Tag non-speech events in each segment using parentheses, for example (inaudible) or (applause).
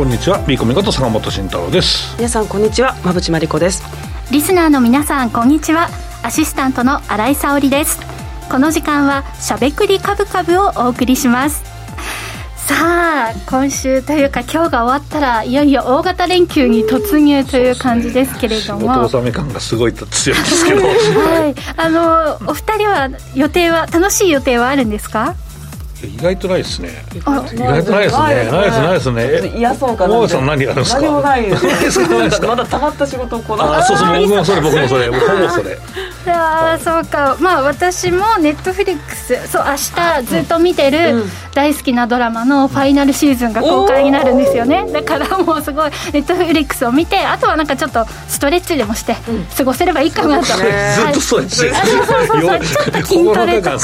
こんにちは。ビーコミこと坂本慎太郎です。皆さんこんにちは。馬淵真理子です。リスナーの皆さんこんにちは。アシスタントの新井沙織です。この時間はしゃべくりカブカブをお送りします。さあ今週というか今日が終わったらいよいよ大型連休に突入という感じですけれども、ね、納め感がすごい強いですけど。(laughs) はい。あのお二人は予定は楽しい予定はあるんですか？意外とないですね。意外とないですね。ないですないですね。嫌そうかな。さん何やるんですか？何もない。まだたまった仕事をこなあそうそう僕もそれ僕もそれ。(laughs) ほぼそれあそうか。まあ私もネットフリックスそう明日ずっと見てる大好きなドラマのファイナルシーズンが公開になるんですよね。だからもうすごいネットフリックスを見てあとはなんかちょっとストレッチでもして過ごせればいいかなと、ずっとストレッチ。そうそうそう。ちょっと筋トレとか。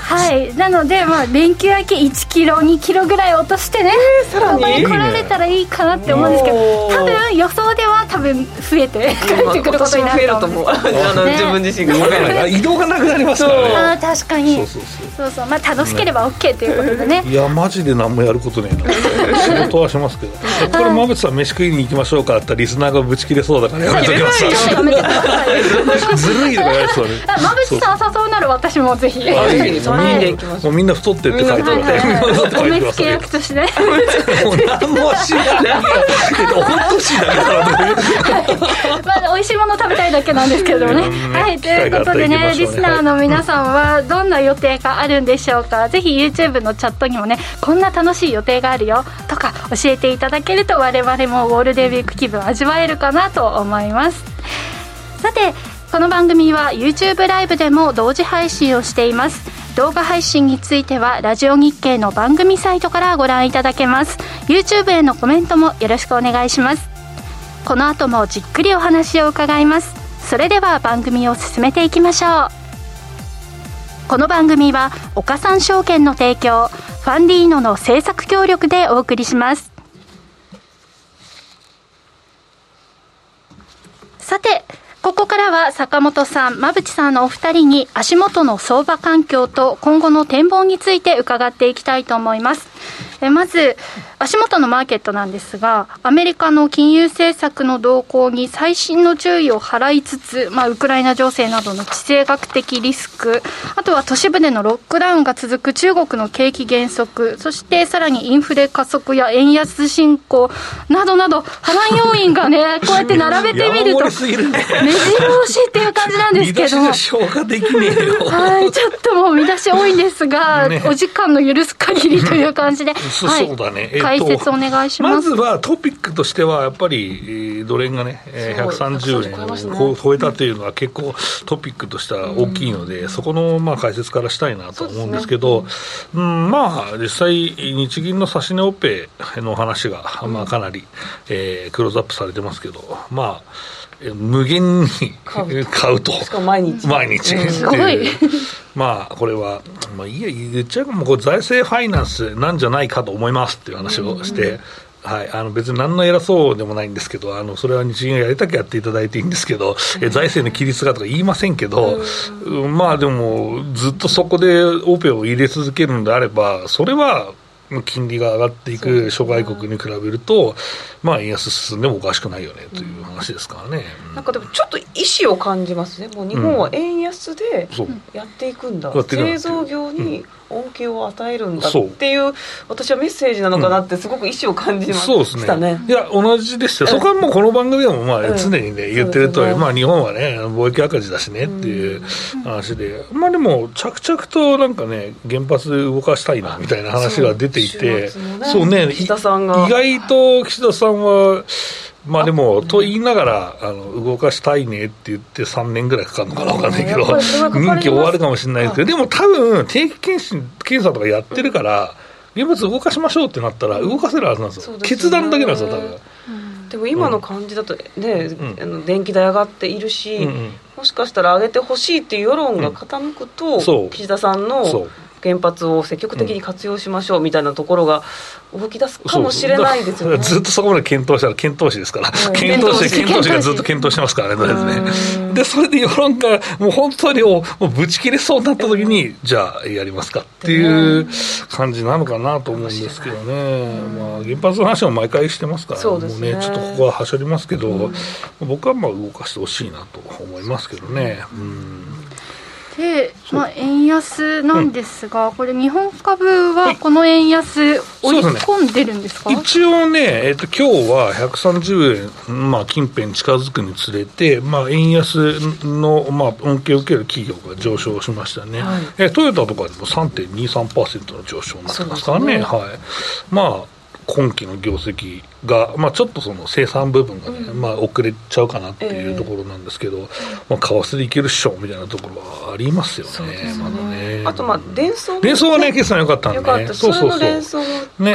はい。なのでまあ連休明け1キロ2キロぐらい落としてね、えー、さらに。来られたらいいかなって思うんですけど多分予想では多分増えて帰ってくることになると思う。あの、自分自身が移動がなくなりますからね。あ確かに。そうそうまあ楽しければ OK ということでね。いやマジで何もやることねえな。仕事はしますけど。これ馬淵さん飯食いに行きましょうかってリスナーがぶち切れそうだからやめときます。ずるい (laughs) とかやつはね。馬淵さん誘うなら私もぜひ。もうみんな太ってって書いてあ (laughs) ってお目付け役としてね。もう何もしない。本当しい。だけだまあ美味しいもの食べたいだけなんですけどね。はい。とい。うことでねリスナーの皆さんはどんな予定があるんでしょうか。ぜひ YouTube のチャットにもねこんな楽しい予定があるよとか教えていただけると我々もゴールデンウィーク気分味わえるかなと思います。さてこの番組は YouTube ライブでも同時配信をしています。動画配信についてはラジオ日経の番組サイトからご覧いただけます。YouTube へのコメントもよろしくお願いします。この後もじっくりお話を伺います。それでは番組を進めていきましょう。この番組は岡三証券の提供ファンディーノの制作協力でお送りします。さてここからは坂本さん、馬淵さんのお二人に足元の相場環境と今後の展望について伺っていきたいと思います。えまず、足元のマーケットなんですが、アメリカの金融政策の動向に最新の注意を払いつつ、まあ、ウクライナ情勢などの地政学的リスク、あとは都市部でのロックダウンが続く中国の景気減速、そしてさらにインフレ加速や円安進行などなど、波乱要因がね、(laughs) こうやって並べてみると、目白押しっていう感じなんですけど、消化できねえよ。はい、ちょっともう見出し多いんですが、ね、お時間の許す限りという感じで、(laughs) そうだね、えー、解説お願いします。まずはトピックとしては、やっぱりドル円がね、130円を超えたというのは結構トピックとしては大きいので、うん、そこのまあ解説からしたいなと思うんですけど、うね、うん、まあ、実際、日銀の指し値オペの話が、まあ、かなり、えー、クローズアップされてますけど、まあ、無限に買うと。しかも毎日。毎日。すごい。(laughs) まあ、これは、まあ、いや、言っちゃうかも、これ財政ファイナンスなんじゃないかと思いますっていう話をして、はい、あの別に何の偉そうでもないんですけど、あのそれは日銀がやりたくやっていただいていいんですけど、え財政の規律がとか言いませんけど、まあでも、ずっとそこでオペを入れ続けるのであれば、それは金利が上がっていく諸外国に比べると、まあ、円安進んでもおかしくないよねという話ですからね、うん、なんかでもちょっと意思を感じますね。もう日本は円安でやっていくんだ、うん、製造業に恩恵を与えるんだっていう、私はメッセージなのかなってすごく意思を感じましたね,、いや同じですよ。そこはもうこの番組でもまあ常にね、言ってるとおり、まあ、日本はね貿易赤字だしねっていう話で、まあでも着々となんかね原発動かしたいなみたいな話が出ていて。そうね。岸田さんが。意外と岸田さんはまあでも、と言いながらあの動かしたいねって言って3年ぐらいかかるのかな分かんないけど。任期終わるかもしれないですけどでも多分定期検診検査とかやってるから、原発動かしましょうってなったら動かせるはずなんですよ、決断だけなんですよ多分。でも今の感じだとね、うん、あの電気代上がっているし、うんうん、もしかしたら上げてほしいっていう世論が傾くと、う。ん、岸田さんの原発を積極的に活用しましょうみたいなところが動き出すかもしれないですよね。ずっとそこまで検討したら検討士ですから、検討士、検討士。がずっと検討してますからね、ですね。で、それで世論がもう本当にもうぶち切れそうになった時に、じゃあやりますかっていう感じなのかなと思うんですけどね。まあ原発の話も毎回してますから、もうね、ちょっとここははしょりますけど、僕はまあ動かしてほしいなと思いますけどね。うんで、まあ、円安なんですが、うん、これ、日本株はこの円安、織り込んでるんですか、ね、一応ね、えーと、今日は130円、まあ、近辺近づくにつれて、まあ、円安の、まあ、恩恵を受ける企業が上昇しましたね、はい、えトヨタとかでも3.23%の上昇になってますからね。ね。はい。まあ今期の業績が、まあ、ちょっとその生産部分がね、うん、まあ、遅れちゃうかなっていうところなんですけど、えー、まあ、為替でいけるっしょみたいなところはありますよね、ね。まだね。あと、まあ、電送、電送はね、決算良かったんで、ね、そうそうそう。連想も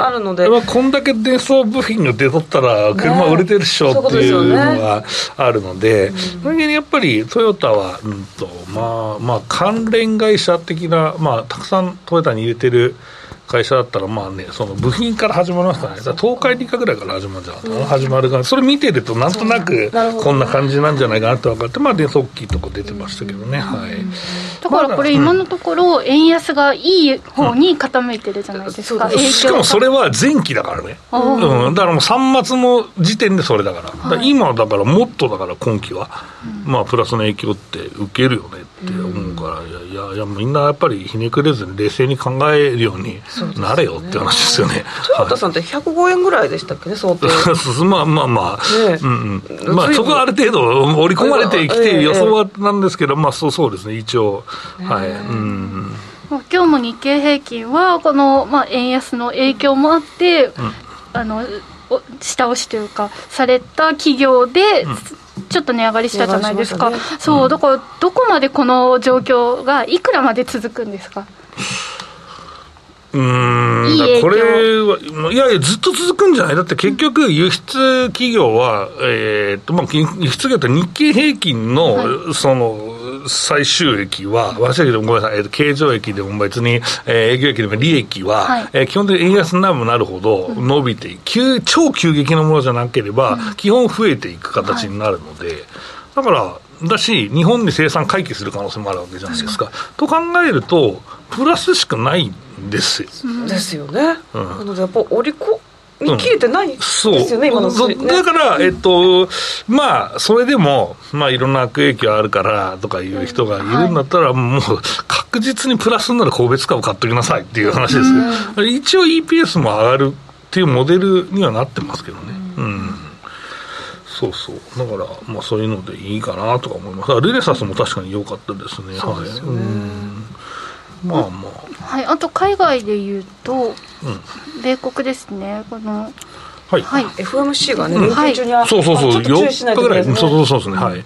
あるので、ね、こんだけ電送部品が出とったら、車売れてるっしょっていうのがあるので、それ、にやっぱりトヨタは、うんとまあまあ、関連会社的な、まあ、たくさんトヨタに入れてる。会社だったら、まあね、その部品から始まりますからね、か。ら東海理科ぐらいから始まるんじゃなかったかな、始まるから、それ見てると、なんとなくこんな感じなんじゃないかなって分かって、まあ、電装大きいとこ出てましたけどね、はい。だからこれ、今のところ、円安がいい方に傾いてるじゃないですか、しかもそれは前期だからね、うん、だからもう3月の時点でそれだから、から今だからもっとだから、今期は、まあ、プラスの影響って受けるよねって思うから、いやいや、みんなやっぱりひねくれずに冷静に考えるように。なれよって話ですよね。トヨタさんって105円ぐらいでしたっけね、想定。(laughs) まあまあまあ、ね、うんうん、まあそこはある程度織り込まれてきて予想はなんですけど、まあそうそうですね、一応。はい。うん。今日も日経平均はこの、まあ、円安の影響もあって、うん、あの下押しというかされた企業で、うんちょっと値上がりしたじゃないですか、ね、そう、だからどこまでこの状況がいくらまで続くんですか？うんこれは、いやいや、ずっと続くんじゃない。だって結局、輸出企業は、えーとまあ、輸出企業って日経平均の、はい、その、最終益は、私だけどごめんなさい、えー、経常益でも別に、えー、営業益でも利益は、はい、えー、基本的に円安にななるほど伸びて、うん、急超急激なものじゃなければ、うん、基本増えていく形になるので、はい、だから、だし、日本で生産回帰する可能性もあるわけじゃないですか。と考えると、プラスしかないですよ。ですよね。うん、なのでやっぱ折りこ見切れてないですよね、うん、今の、ね、だから、えっと、まあ、それでも、まあ、いろんな悪影響あるからとかいう人がいるんだったら、もう確実にプラスになる個別株買っときなさいっていう話ですね。一応 EPS も上がるっていうモデルにはなってますけどね。うん。そうそう。だから、まあ、そういうのでいいかなとか思います。ルネサスも確かに良かったですね。はい。うんまあまあ、はい、あと海外でいうと、うん、米国ですね。このはい、はい、FMC がね、連休中には、そうそうそう、4日ぐらい、そうそうそうですね、はい。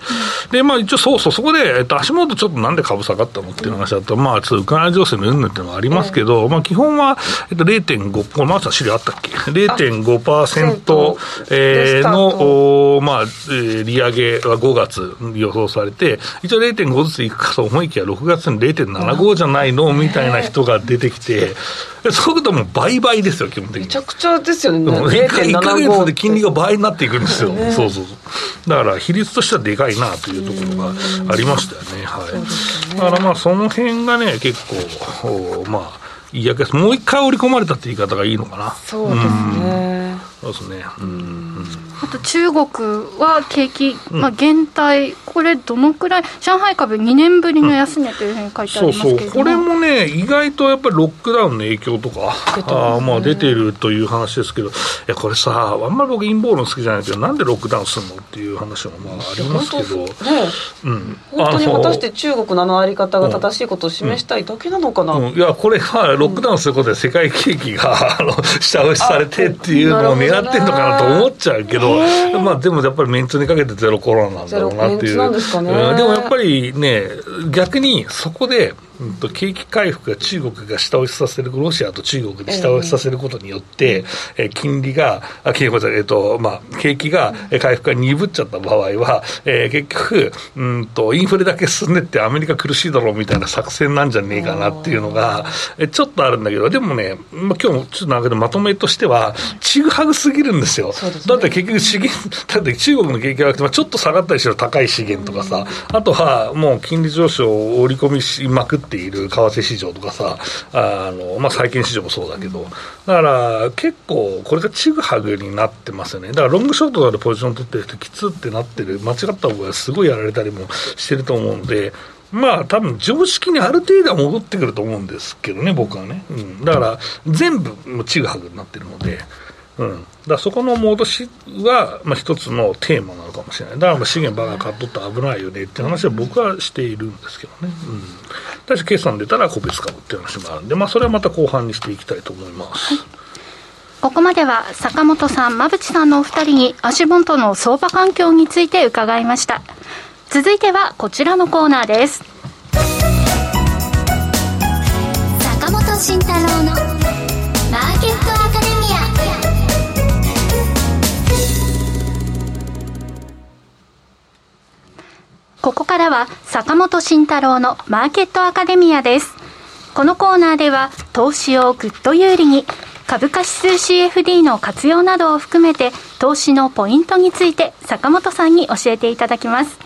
で、まあ一応、そうそう、そこで、えっと、足元ちょっとなんで株下がったのっていう話だと、まあ、ちょっとウクライナ情勢の云々っていうのはありますけど、まあ基本は、えっと、0.5、これ、まずは資料あったっけ ?0.5%、えー、の、おまあ、えー、利上げは5月予想されて、一応0.5ずついくかと思いきや、6月に0.75じゃないのみたいな人が出てきて、そういうことも倍々ですよ、基本的に。めちゃくちゃですよね、1か月で金利が倍になっていくんですよ、ね、そうそうそう。だから比率としてはでかいなというところがありましたよね。はい、だからまあその辺がね、結構、まあ、嫌気もう一回織り込まれたって言い方がいいのかな。そうですね。そうですね。うん。あと中国は景気、まあ、減退、これ、どのくらい、上海株2年ぶりの安値というふうに書いてありますけれども、そうそう。これもね、意外とやっぱりロックダウンの影響とか、あまあ、出ているという話ですけど、いや、これさ、あんまり僕、陰謀論好きじゃないけど、なんでロックダウンするのっていう話もまあありますけど、うん、本当に果たして中国のあのあり方が正しいことを示したいだけなのかな。うん。うん、いや、これはロックダウンすることで世界景気が、下押しされてっていうのを狙ってんのかなと思っちゃうけど、まあ、でもやっぱりメンツにかけてゼロコロナなんだろうなっていう。で,、ね、でもやっぱりね、逆にそこで、うんと、景気回復が中国が下押しさせる、ロシアと中国で下押しさせることによって、えー、金利が、あ金利えーとまあ、景気が、回復が鈍っちゃった場合は、えー、結局うんと、インフレだけ進んでって、アメリカ苦しいだろうみたいな作戦なんじゃねえかなっていうのが、えちょっとあるんだけど、でもね、まあ、今日もちょっと長けど、まとめとしては、ちぐはぐすぎるんですよ。すね、だって結局資源、だって中国の景気がちょっと下がったりしろ高い資源とかさ、あとはもう金利上昇を織り込みしまくってている為替市場とかさ、あのまあ、債券市場もそうだけど、だから結構、これがちぐはぐになってますよね、だからロングショートでポジション取ってる人、きつってなってる、間違った方がすごいやられたりもしてると思うので、まあ多分常識にある程度は戻ってくると思うんですけどね、僕はね。うん、だから全部ちぐはぐになってるので。うん、だそこの戻しは、まあ、一つのテーマなのかもしれない、だから資源ばが買っとったら危ないよねって話は僕はしているんですけどね、うん、だし決算出たら個別株っていう話もあるんで、まあ、それはまた後半にしていきたいと思います。はいここまでは坂本さん、馬淵さんのお二人に足元の相場環境について伺いました。続いてはこちらのコーナーです。坂本慎太郎のここからは坂本慎太郎のマーケットアカデミアです。このコーナーでは投資をぐっと有利に株価指数 CFD の活用などを含めて投資のポイントについて坂本さんに教えていただきます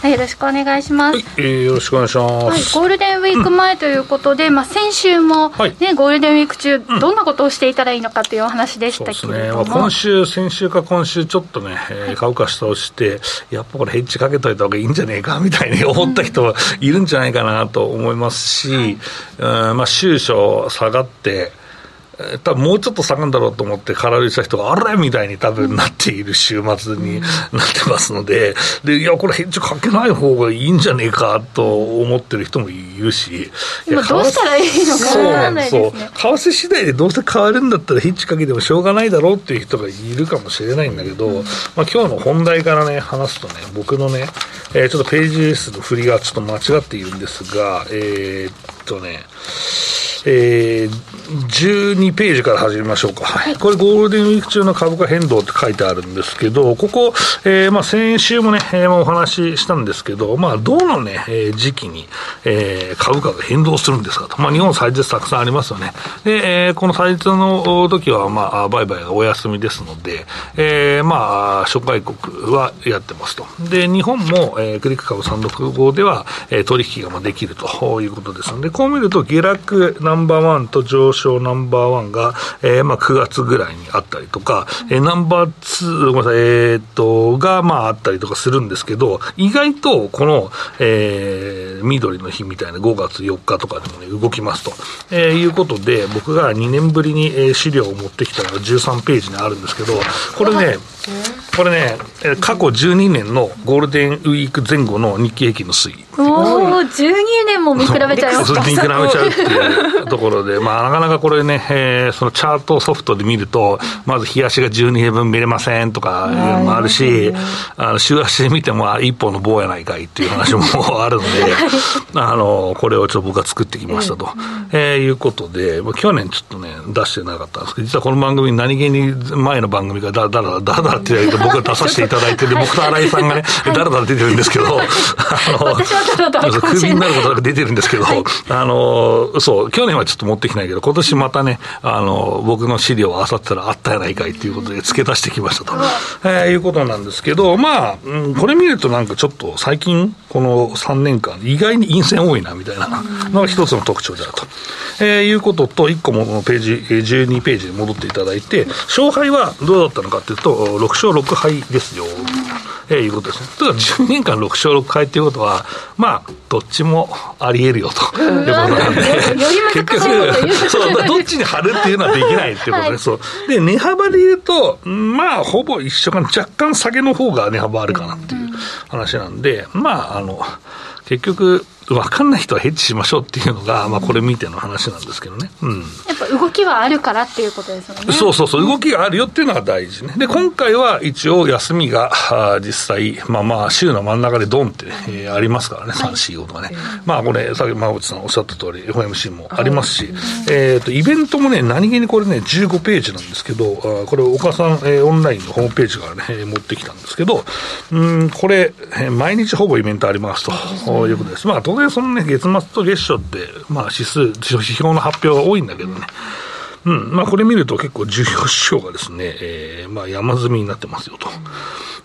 はい、よろしくお願いします。はい、えー、よろしくお願いします。はい、ゴールデンウィーク前ということで、うん、まあ先週もね、はい、ゴールデンウィーク中、どんなことをしていたらいいのかというお話でしたけれども、ね。まあ、今週、先週か今週ちょっとね、えー、株価下をして、やっぱこれヘッジかけといた方がいいんじゃねえかみたいに思った人はい。るんじゃないかなと思いますし、うん、まあ収書下がって。多分もうちょっと下がるんだろうと思って空売りした人があれみたいに多分なっている週末になってますので、でいや、これ、ヘッジかけない方がいいんじゃねえかと思ってる人もいるし、今どうしたらいいのかわからないですね。為替次第でどうせ変わるんだったらヘッジかけてもしょうがないだろうっていう人がいるかもしれないんだけど、うん、まあ今日の本題からね、話すとね、僕のね、えー、ちょっとページ数の振りがちょっと間違っているんですが、えー、っとね、えー、12ページから始めましょうか、はい、これ、ゴールデンウィーク中の株価変動って書いてあるんですけど、ここ、えーまあ、先週もね、えー、お話ししたんですけど、まあ、どのね、えー、時期に、えー、株価が変動するんですかと、まあ、日本最日たくさんありますよね、でえー、この最日の時は、まあ、売買がお休みですので、えーまあ、諸外国はやってますと、で日本も、えー、クリック株365では、えー、取引ができるということですので、こう見ると、下落ナンバーワンと上昇ナンバーワンが、えー、まあ9月ぐらいにあったりとか、うん、え、ナンバーツー、ごめんなさい、えー、っと、がまああったりとかするんですけど、意外とこの、えー、緑の日みたいな5月4日とかでもね、動きますと、えー、いうことで、僕が2年ぶりに、資料を持ってきたのが13ページにあるんですけど、これね、これね、過去12年のゴールデンウィーク前後の日経平均の推移。おお、12年も見比べちゃいますか。見比べちゃうっていうところで、(laughs) まあ、なかなかこれね、えー、そのチャートソフトで見ると、まず日足が12年分見れませんとかいうのもあるし、あの週足で見ても、一本の棒やないかいっていう話もあるので、(laughs) あの、これをちょっと僕が作ってきましたと、えー、いうことで、去年ちょっとね、出してなかったんですけど、実はこの番組、何気に前の番組がだだらだらだらって言われて、僕が出させていただいて、で、僕と新井さんがね、だらだら出てるんですけど、(laughs) あの、クビになることなく出てるんですけど、はい、あの、そう、去年はちょっと持ってきないけど、今年またね、あの、僕の資料をあさったらあったやないかいということで付け足してきましたと、えー、いうことなんですけど、まあ、うん、これ見るとなんかちょっと最近、この3年間、意外に陰線多いなみたいなのが一つの特徴であると、えー、いうことと、1個ものページ、12ページに戻っていただいて、勝敗はどうだったのかというと、6勝6敗ですよ。えー、いうことですね。だから10年間6勝6敗ということは、まあ、どっちもあり得るよと。いうことなんで、結局、そう、どっちに張るっていうのはできないっていうことで、はい、そう。で、値幅で言うと、まあ、ほぼ一緒かな、若干下げの方が値幅あるかなっていう話なんで、まあ、あの、結局、分かんない人はヘッジしましょうっていうのが、まあ、これ見ての話なんですけどね、うん、やっぱ動きはあるからっていうことですよね。そうそうそう動きがあるよっていうのが大事ね。で今回は一応休みが実際まあまあ週の真ん中でドンって、えー、ありますからね3、4、5とかね、まあこれさっき馬渕さんおっしゃった通り FMC もありますし、えっ、ー、とイベントもね何気にこれね15ページなんですけどこれ岡さん、えー、オンラインのホームページからね持ってきたんですけどうんこれ毎日ほぼイベントありますということです。まあ当然そのね月末と月初って、まあ、指数、指標の発表が多いんだけどね、うん。まあ、これ見ると結構重要指標がですね、えーまあ、山積みになってますよと。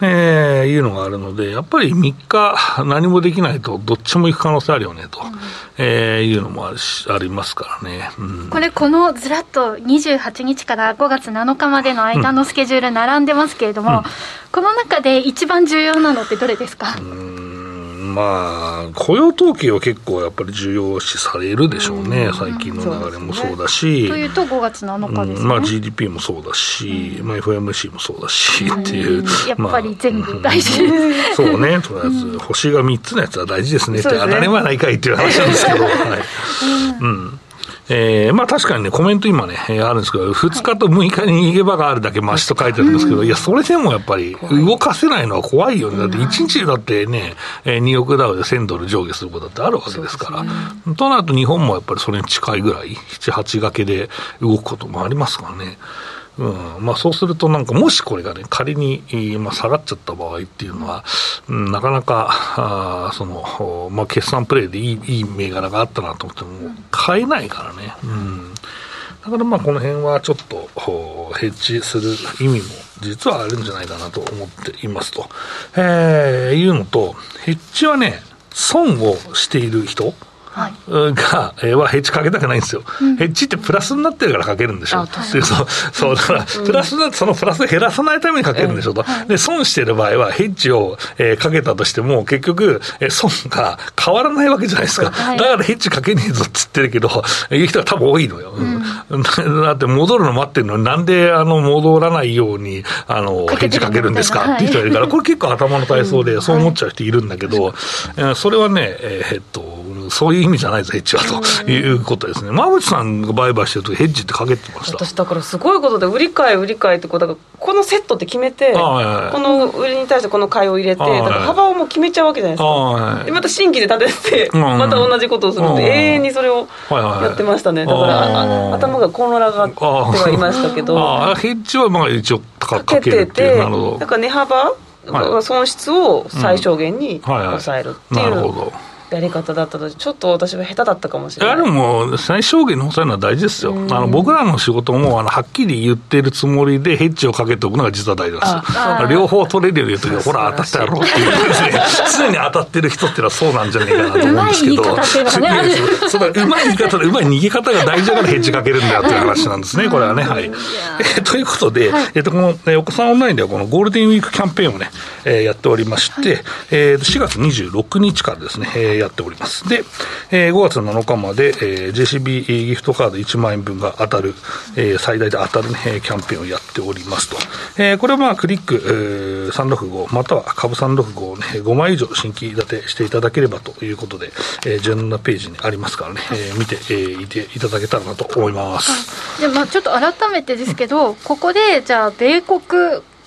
えー、いうのがあるので、やっぱり3日何もできないと、どっちも行く可能性あるよねと、うん、えー、いうのもあありますからね、うん、これ、このずらっと28日から5月7日までの間のスケジュール、並んでますけれども、うん、この中で一番重要なのってどれですか？うんまあ、雇用統計は結構やっぱり重要視されるでしょうね、最近の流れもそうだし。というと、5月7日ですね、まあ、GDP もそうだし、まあ、FMC もそうだしっていう、やっぱり全部大事、(laughs) そうね、とりあえず、星が3つのやつは大事ですねって、当たり前ないかいっていう話なんですけど、(laughs) はい。うんえー、まあ確かにね、コメント今ね、えー、あるんですけど、2日と6日に逃げ場があるだけマシと書いてあるんですけど、いや、それでもやっぱり動かせないのは怖いよね。だって1日だってね、えー、2億ダウで1000ドル上下することだってあるわけですから。ね、となると日本もやっぱりそれに近いぐらい、7、8掛けで動くこともありますからね。うん。まあ、そうすると、なんかもしこれがね、仮に、まあ、下がっちゃった場合っていうのは、うん、なかなか、あそのまあ、決算プレイでいいいい銘柄があったなと思っても、買えないからね。うん。だからまあこの辺はちょっとヘッジする意味も実はあるんじゃないかなと思っていますと、えー、いうのと、ヘッジはね、損をしている人、が、えー、はヘッジかけたくないんですよ、うん、ヘッジってプラスになってるからかけるんでしょ、うそうそうだから、プラスなそのプラス減らさないためにかけるんでしょと、はい、で損してる場合は、ヘッジを、えー、かけたとしても、結局、えー、損が変わらないわけじゃないですか、はい、だからヘッジかけねえぞっつってるけど、いう人が多分多いのよ、うん、(laughs) だって戻るの待ってるのに、なんであの戻らないようにあのヘッジかけるんですか？っていう人がいるから、これ結構頭の体操で、そう思っちゃう人いるんだけど、えそれはね、えー、っと、そういう意味じゃないぞ、ヘッジはということですね。馬渕さんが売買してるとヘッジってかけてました。私、だからすごいことで、売り買い、売り買いってことが、このセットって決めて、この売りに対してこの買いを入れて、だから幅をもう決めちゃうわけじゃないですか。で、また新規で立てて、また同じことをするので、永遠にそれをやってましたね。だから、頭が混乱がってはいましたけど。ヘッジはまあ一応かけてて、だから値幅損失を最小限に抑えるっていう。やり方だったので、ちょっと私は下手だったかもしれない。でも、最小限の抑えるのは大事ですよ。あの僕らの仕事もあのはっきり言ってるつもりで、ヘッジをかけておくのが実は大事なんですよ。両方取れるように言うときほら、当たったやろうっていうですね、(laughs) 常に当たってる人っていうのはそうなんじゃねえかなと思うんですけど、うまい言い方ね、そうだ、うまい言い方で、うまい逃げ方が大事だからヘッジかけるんだよっていう話なんですね、これはね。はい。えということで、えっと、この、ね、お子さんオンラインではこのゴールデンウィークキャンペーンをね、えー、やっておりまして、えー、4月26日からですね、えー、やっております。で、えー、5月7日まで、えー、JCB ギフトカード1万円分が当たる、えー、最大で当たる、ね、キャンペーンをやっておりますと。えー、これはまあクリック、えー、365または株365を、ね、5枚以上新規立てしていただければということで、えー、17ページにありますからね、えー、見て、えー、いていただけたらなと思います。でまあ、ちょっと改めてですけど、うん、ここでじゃあ米国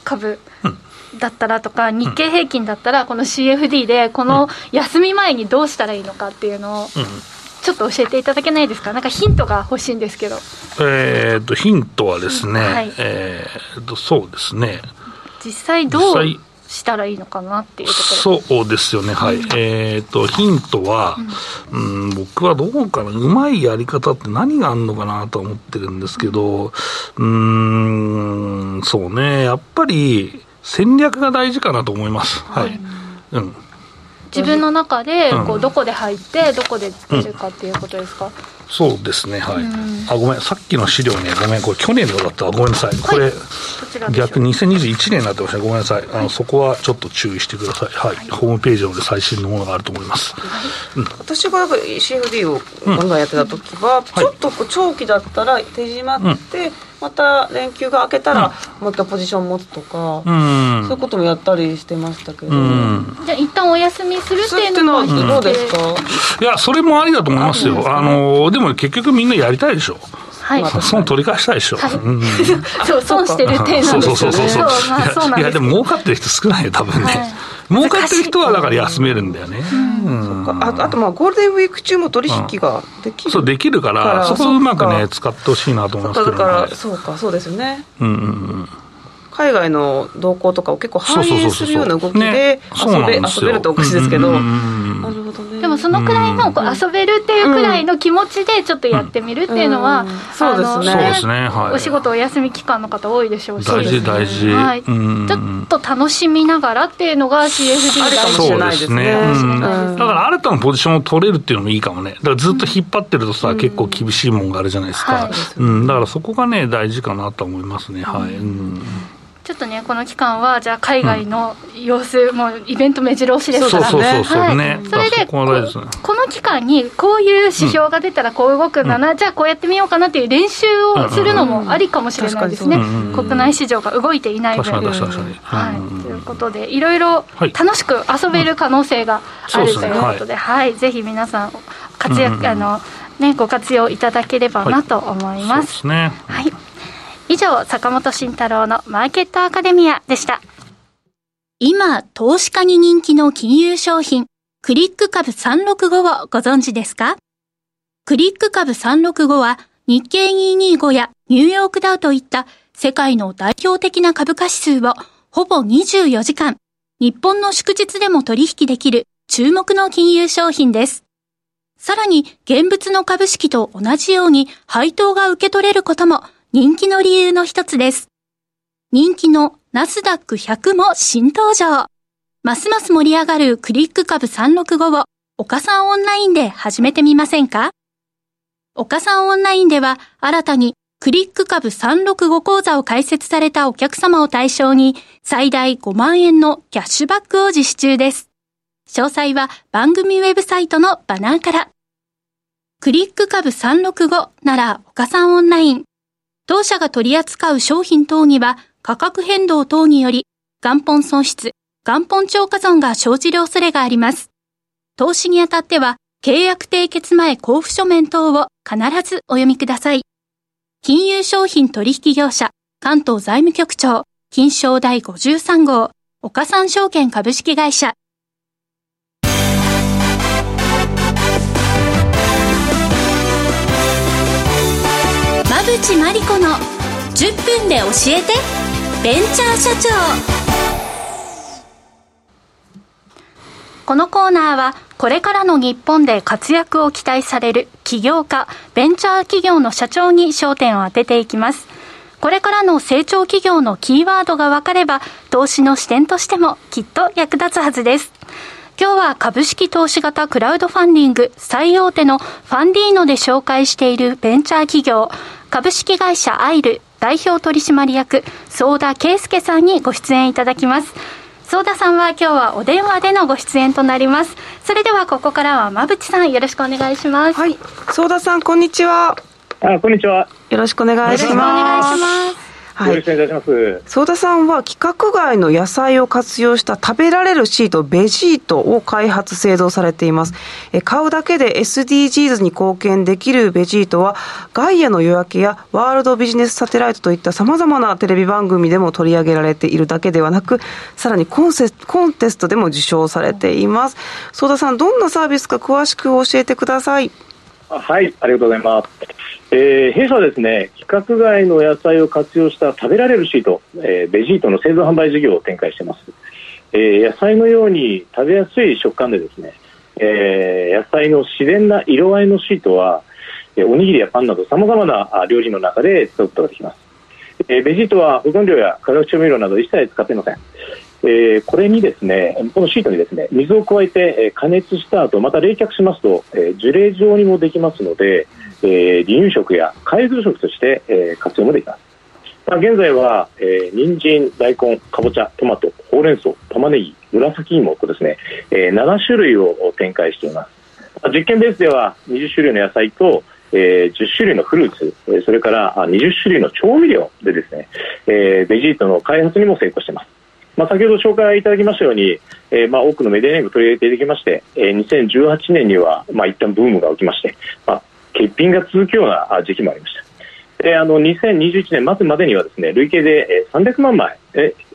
株、うんだったらとか、日経平均だったら、この CFD で、この休み前にどうしたらいいのかっていうのを、ちょっと教えていただけないですか、なんかヒントが欲しいんですけど。えーと、ヒントはですね、はい、えーと、そうですね。実際どうしたらいいのかなっていうところ。そうですよね、はい、うん、えーと、ヒントは、うん、うん、僕はどうかな、うまいやり方って何があるのかなと思ってるんですけど、うん、ん、そうね、やっぱり、戦略が大事かなと思います。はい。うん。自分の中でこうどこで入ってどこで出るかっていうことですか、うん、そうですね。はい、あごめん。さっきの資料ね。ごめん。これ去年のだった。らごめんなさい。これ、逆2021年になってましたごめんなさい。あの、はい、そこはちょっと注意してください、はい、はい、ホームページので最新のものがあると思います、はい。うん、私が CFD をガンガンやってた時は、ちょっと長期だったら手締まって、また連休が明けたら、もう一回ポジション持つとか、うん、そういうこともやったりしてましたけど、うん、じゃあ一旦お休みするっていうのはどうですか、いやそれもありだと思いますよ。あのでも結局みんなやりたいでしょ。はい、損取り返したいでしょ、はい。うん、(laughs) そう損してる点なんですよね。そうそうそうそう、いやでも儲かってる人少ないよ多分ね、はい。儲かってる人はだから休めるんだよね。ああとまあゴールデンウィーク中も取引ができる、そうできるからそこをうまくね使ってほしいなと思いますけど、ね、だからそうかそうですよね。うんうんうん海外の動向とかを結構反映するような動きで遊べ遊べるとおかしいですけど、なるほどね。でもそのくらいのこう遊べるっていうくらいの気持ちでちょっとやってみるっていうのは、そうですね。そうですね、はい、お仕事お休み期間の方多いでしょうし。大事。大事、はい、ちょっと楽しみながらっていうのが CFD 大事かもしれないですね。だから新たなポジションを取れるっていうのもいいかもね。だからずっと引っ張ってるとさ、結構厳しいもんがあるじゃないですか、うん、だからそこがね大事かなと思いますね。はい、うんちょっとねこの期間はじゃあ海外の様子、うん、もうイベント目白押しですからね。それでこの期間にこういう指標が出たらこう動くんだな、うん、じゃあこうやってみようかなっていう練習をするのもありかもしれないですね、国内市場が動いていない分。はい、ということでいろいろ楽しく遊べる可能性があるということで、はい、ぜひ皆さん活躍、あのねご活用いただければなと思います。はい、はい以上、坂本慎太郎のマーケットアカデミアでした。今、投資家に人気の金融商品、クリック株365をご存知ですか？クリック株365は日経225やニューヨークダウといった世界の代表的な株価指数をほぼ24時間、日本の祝日でも取引できる注目の金融商品です。さらに現物の株式と同じように配当が受け取れることも人気の理由の一つです。人気のナスダック100も新登場。ますます盛り上がるクリック株365を岡さんオンラインで始めてみませんか？岡さんオンラインでは新たにクリック株365講座を開設されたお客様を対象に最大5万円のキャッシュバックを実施中です。詳細は番組ウェブサイトのバナーから。クリック株365なら岡さんオンライン。当社が取り扱う商品等には価格変動等により元本損失、元本超過損が生じる恐れがあります。投資にあたっては契約締結前交付書面等を必ずお読みください。金融商品取引業者関東財務局長金賞第53号岡三証券株式会社馬淵真理子の10分で教えてベンチャー社長このコーナーはこれからの日本で活躍を期待される起業家、ベンチャー企業の社長に焦点を当てていきます。これからの成長企業のキーワードが分かれば、投資の視点としてもきっと役立つはずです。今日は株式投資型クラウドファンディング最大手のファンディーノで紹介しているベンチャー企業、株式会社アイル代表取締役、相田圭介さんにご出演いただきます。相田さんは今日はお電話でのご出演となります。それではここからは馬淵さんよろしくお願いします。はい。相田さんこんにちは。あ、こんにちは。よろしくお願いします。はい、よろしくお願いします。相田さんは規格外の野菜を活用した食べられるシート、ベジートを開発、製造されています。え買うだけで SDGs に貢献できるベジートは、ガイアの夜明けやワールドビジネスサテライトといった様々なテレビ番組でも取り上げられているだけではなく、さらにコンセコンテストでも受賞されています。相田さん、どんなサービスか詳しく教えてください。はい、ありがとうございます。えー、弊社はですね、規格外の野菜を活用した食べられるシート、えー、ベジートの製造販売事業を展開しています。えー、野菜のように食べやすい食感でですね、えー、野菜の自然な色合いのシートは、おにぎりやパンなどさまざまな料理の中で使うことができます。えー、ベジートは保存料や化学調味料など一切使っていません。え、これにですねこのシートにですね水を加えて、加熱した後また冷却しますと、え、樹齢状にもできますので、え、離乳食や海藻食として、え、活用もできます。まあ、現在は、えー、人参、大根、かぼちゃ、トマト、ほうれん草、玉ねぎ、紫芋とですね、え、7種類を展開しています。実験ベースでは20種類の野菜と、えー、10種類のフルーツ、え、それから20種類の調味料でですね、えー、ベジートの開発にも成功しています。まあ、先ほど紹介いただきましたように、えーまあ、多くのメディアネーム取り入れていきまして、えー、2018年には、まあ、一旦ブームが起きまして、まあ、欠品が続くような時期もありました。であの2021年末までにはですね累計で300万枚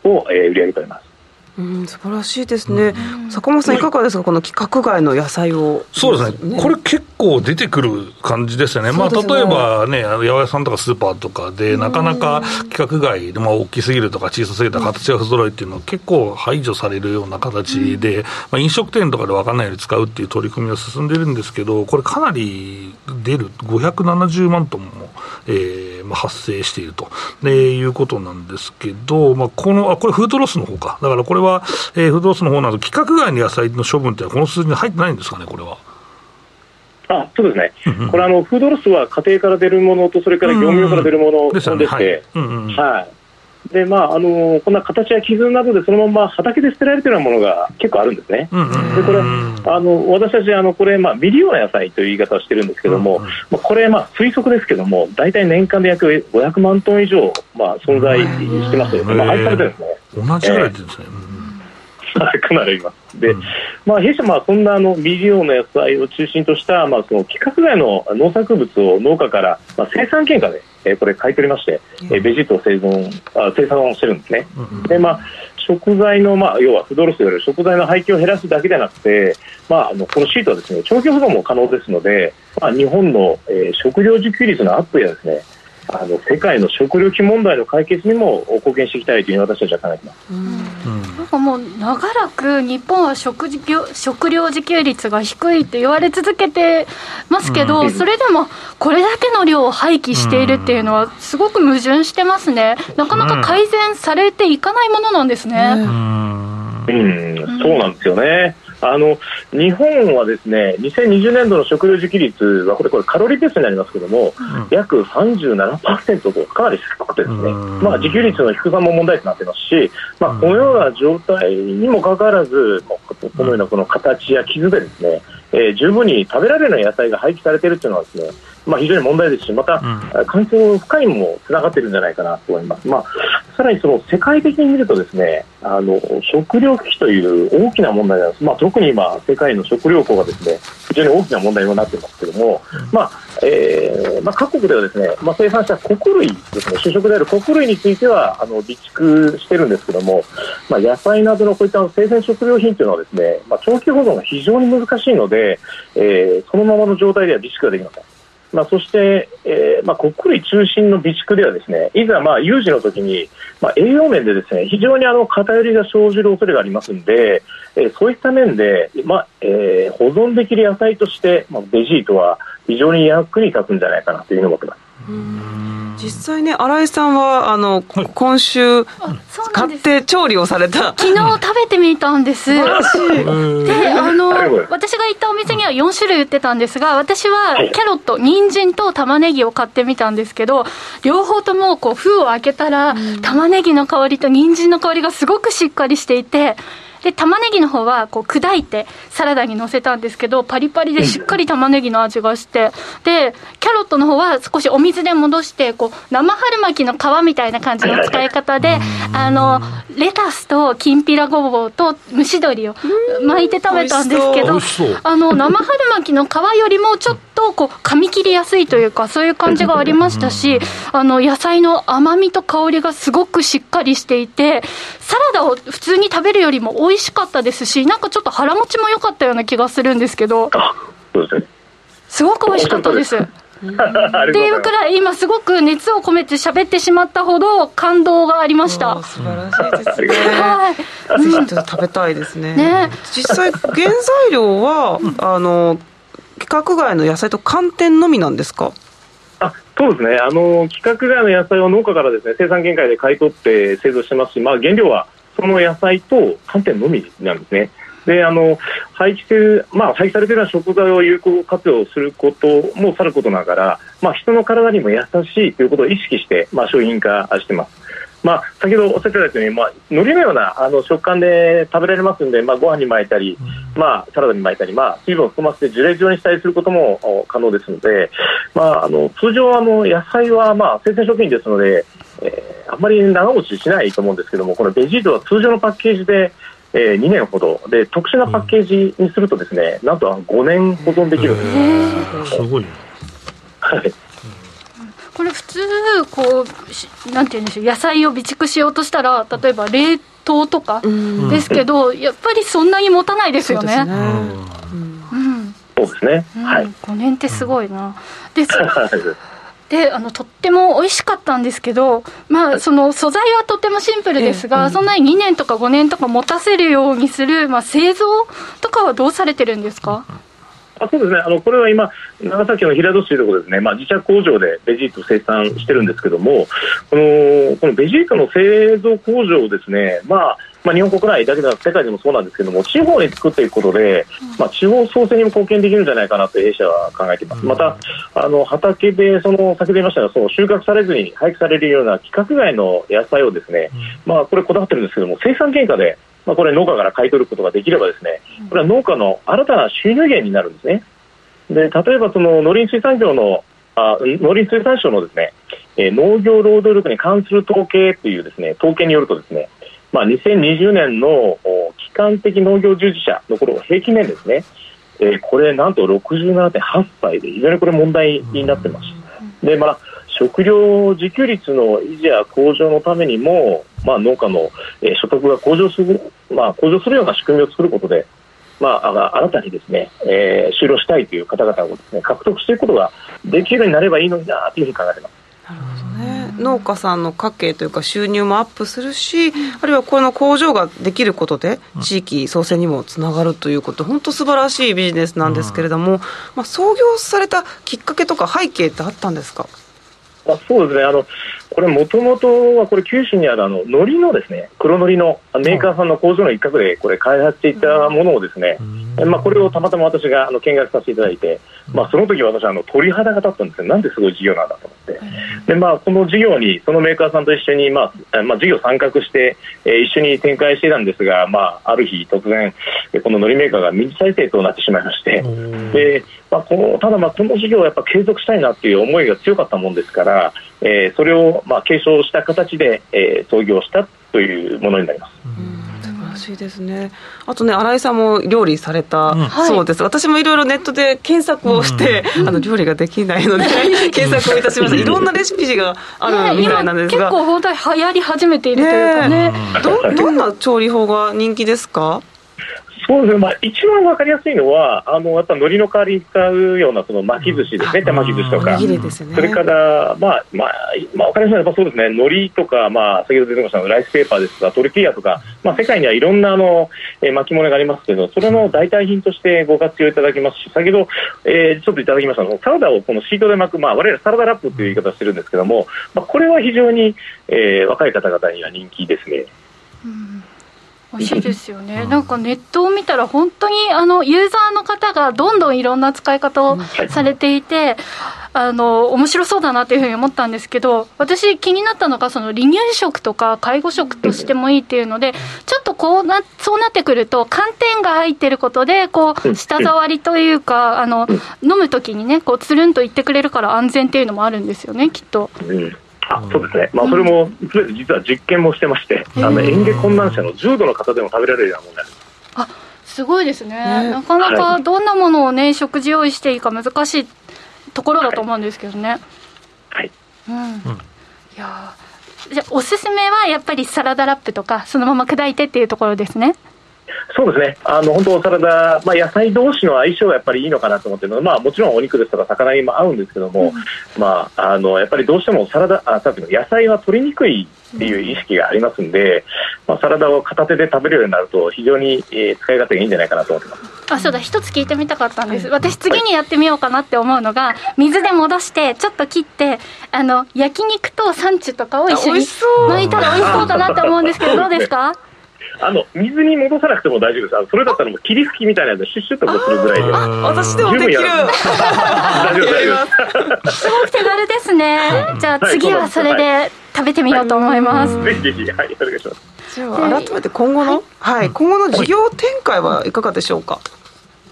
を売り上げております。うん、素晴らしいですね、うん、坂本さん、いかがですか、この規格外の野菜を、そうですね、これ結構出てくる感じですよね、まあ、例えばね、八百屋さんとかスーパーとかで、なかなか規格外、まあ、大きすぎるとか小さすぎた形が不揃いっていうのは、結構排除されるような形で、うん、まあ、飲食店とかで分かんないように使うっていう取り組みは進んでるんですけど、これ、かなり出る、570万トンも、えーまあ、発生していると、でいうことなんですけど、まあ、このあこれ、フードロスの方か、だからこれは、えー、フードロスの方など、規格外の野菜の処分って、この数字に入ってないんですかね、これは。あそうですね、これあの、フードロスは家庭から出るものと、それから業務用から出るものでして、はいでまあ、あのこんな形や傷などでそのまま畑で捨てられてるようなものが結構あるんですね、でこれあの私たちあのこれ、まあ、未利用な野菜という言い方をしてるんですけども、うんうん、まあ、これ、まあ、推測ですけども、大体年間で約500万トン以上、まあ、存在してますよね、まあ、愛されてるんですね。同じぐらいですね、えーかなりいます。で、うん、まあ、弊社はそんなあの未利用の野菜を中心とした、まあ、その規格外の農作物を農家から、まあ、生産権下で、えー、これ買い取りまして、えー、ベジートを生存あ生産をしてるんですね。うん、で、まあ食材の、まあ、要はフードロスといわれる食材の廃棄を減らすだけではなくて、まあ、あのこのシートはですね長期保存も可能ですので、まあ、日本の、えー、食料自給率のアップやですねあの世界の食糧危問題の解決にも貢献していきたいというふうに私たちは考えています。なんかもう長らく日本は食食料自給率が低いって言われ続けてますけど、うん、それでもこれだけの量を廃棄しているっていうのはすごく矛盾してますね。なかなか改善されていかないものなんですね。うん、うん、そうなんですよね。あの日本はですね2020年度の食料自給率はこれこれカロリーベースになりますけども、うん、約37%とかなり低くてですね、まあ、自給率の低さも問題となっていますし、まあ、このような状態にもかかわらずこのようなこの形や傷でですね、えー、十分に食べられない野菜が廃棄されているというのはですねまあ、非常に問題ですし、また、環境負荷にもつながっているんじゃないかなと思います。まあ、さらにその世界的に見るとですね、あの食糧危機という大きな問題なんです。まあ、特に今、世界の食糧庫がですね、非常に大きな問題になっていますけれども、まあえーまあ、各国ではですね、まあ、生産した穀類ですね、主食である穀類についてはあの備蓄してるんですけども、まあ、野菜などのこういった生鮮食料品というのはですね、まあ、長期保存が非常に難しいので、えー、そのままの状態では備蓄ができません。まあ、そして、えーまあ、国類中心の備蓄ではですねいざまあ有事の時に、まあ、栄養面でですね非常にあの偏りが生じる恐れがありますので、えー、そういった面で、まあえー、保存できる野菜として、まあ、ベジートは非常に役に立つんじゃないかなというふうに思ってます。実際ね新井さんはあの、はい、今週買って調理をされた。昨日食べてみたんです。(laughs) であの私が行ったお店には4種類売ってたんですが私はキャロット人参と玉ねぎを買ってみたんですけど両方ともこう封を開けたら玉ねぎの香りと人参の香りがすごくしっかりしていてで玉ねぎの方はこう砕いてサラダにのせたんですけどパリパリでしっかり玉ねぎの味がしてでキャロットの方は少しお水で戻してこう生春巻きの皮みたいな感じの使い方であのレタスときんぴらごぼうと蒸し鶏を巻いて食べたんですけどあの生春巻きの皮よりもちょっとこう噛み切りやすいというかそういう感じがありましたしあの野菜の甘みと香りがすごくしっかりしていてサラダを普通に食べるよりも美味しかったですしなんかちょっと腹持ちも良かったような気がするんですけどすごく美味しかったです。っていうくらい今すごく熱を込めて喋ってしまったほど感動がありました。素晴らしいですね。はい、ぜひ食べたいですね。ね。実際原材料は、あの規格外の野菜と寒天のみなんですか？あそうですねあの規格外の野菜は農家からですね生産限界で買い取って製造してますし、まあ、原料はその野菜と寒天のみなんですね。であの廃棄る、まあ、廃棄されている食材を有効活用することもさることながら、まあ、人の体にも優しいということを意識して、まあ、商品化してます。まあ、先ほどおっしゃってたように、まあ、海苔のようなあの食感で食べられますんで、まあ、ご飯に巻いたり、まあ、サラダに巻いたり、まあ、水分を含ませてジュレ状にしたりすることも可能ですので、まあ、あの通常あの野菜は、まあ、生鮮食品ですので、えー、あんまり長持ちしないと思うんですけどもこのベジートは通常のパッケージで、えー、2年ほど。で特殊なパッケージにするとですね、なんと5年保存できる。ん。です。すごい、はいこれ普通こうなんて言うんでしょう野菜を備蓄しようとしたら例えば冷凍とかですけど、やっぱりそんなに持たないですよね。そうですね、はい、5年ってすごいな。(laughs) です。であのとっても美味しかったんですけど、まあ、その素材はとてもシンプルですが、ええうん、そんなに2年とか5年とか持たせるようにする、まあ、製造とかはどうされてるんですか、あそうですね。あのこれは今、長崎の平戸市というところですね、まあ、自社工場でベジート生産してるんですけども、このこのベジートの製造工場をですね、まあまあ、日本国内だけでなく世界でもそうなんですけども地方に作っていくことで、まあ、地方創生にも貢献できるんじゃないかなと弊社は考えています、またあの畑でその先で言いましたがその収穫されずに廃棄されるような規格外の野菜をですね、まあ、これこだわってるんですけども生産原価で、まあ、これ農家から買い取ることができればですねこれは農家の新たな収入源になるんですね。で例えばその農林水産業のあ農林水産省のですね、えー、農業労働力に関する統計というですね統計によるとですねまあ、2020年の基幹的農業従事者の頃平均年ですね、えー、これなんと67.8歳で非常にこれ問題になってます。でまあ食料自給率の維持や向上のためにも、まあ、農家の、えー、所得が向上する、まあ、向上するような仕組みを作ることで、まあ、新たにですね、えー、就労したいという方々をです、ね、獲得していくことができるようになればいいのになというふうに考えています。なるほどね、農家さんの家計というか収入もアップするし、あるいはこの工場ができることで地域創生にもつながるということ本当素晴らしいビジネスなんですけれども、まあ、創業されたきっかけとか背景ってあったんですか？passou, vieram これ、もともとはこれ九州にあるあの海苔のですね黒海苔のメーカーさんの工場の一角でこれ開発していたものをですね、まあ、これをたまたま私があの見学させていただいて、まあ、その時私はあの鳥肌が立ったんですよ、なんですごい事業なんだと思って、でまあ、この事業にそのメーカーさんと一緒に、まあまあ、事業参画して、えー、一緒に展開していたんですが、まあ、ある日突然、この海苔メーカーが民事再生となってしまいまして、でまあ、このただ、まあ、この事業をやっぱ継続したいなっていう思いが強かったもんですから、えー、それをまあ継承した形で、えー、創業したというものになります。素晴らしいですね。あとね、新井さんも料理されたそうです。うん、私もいろいろネットで検索をして、うん、あの料理ができないので、(laughs) 検索をいたしました。いろんなレシピがあるみたいなんですが、ね、結構本当に流行り始めているというかね。ねどどんな調理法が人気ですか？そうですね、まあ、一番わかりやすいのは、あのやっぱ海苔の代わりに使うようなその巻き寿司ですね、手巻き寿司とか、それから、まあまあまあ、分かりやすいのはそうですね、海苔とか、まあ、先ほど出てましたライスペーパーですとか、トルティーヤとか、まあ、世界にはいろんなあの、えー、巻き物がありますけど、それの代替品としてご活用いただきますし、先ほど、えー、ちょっといただきましたのサラダをこのシートで巻く、まあ、我々サラダラップという言い方をしてるんですけども、まあ、これは非常に、えー、若い方々には人気ですね。うん美味しいですよね、なんかネットを見たら、本当にあのユーザーの方がどんどんいろんな使い方をされていて、あの面白そうだなというふうに思ったんですけど、私、気になったのが、その離乳食とか介護食としてもいいっていうので、ちょっとこうなそうなってくると、寒天が入ってることで、こう舌触りというか、あの飲むときにね、こうつるんと言ってくれるから安全っていうのもあるんですよね、きっと。あそうですね、まあ、それも、実は実験もしてまして、あの嚥下困難者の重度の方でも食べられるようなものですあすごいですね、なかなかどんなものをね、食事用意していいか難しいところだと思うんですけどね。はい、うん、いやじゃおすすめはやっぱりサラダラップとか、そのまま砕いてっていうところですね。そうですね、あの本当、サラダ、まあ、野菜同士の相性がやっぱりいいのかなと思ってるので、まあ、もちろんお肉ですとか魚にも合うんですけども、うん、まあ、あのやっぱりどうしてもサラダあさっきの野菜は取りにくいっていう意識がありますんで、まあ、サラダを片手で食べるようになると、非常に、えー、使い勝手がいいんじゃないかなと思ってます。あそうだ。一つ聞いてみたかったんです、私次にやってみようかなって思うのが水で戻してちょっと切ってあの焼肉とサンチュとかを一緒に巻いたら美味しそうかなって思うんですけどどうですか？あの水に戻さなくても大丈夫です。あのそれだったらもう霧吹きみたいなやつシュッシュッとこうするぐらいで。私でもできる。大丈夫大丈夫。すごく手軽ですね。じゃあ次はそれで食べてみようと思います。ぜひぜひはいお願いします。じゃあ改めて今後のはい今後の事業展開はいかがでしょうか？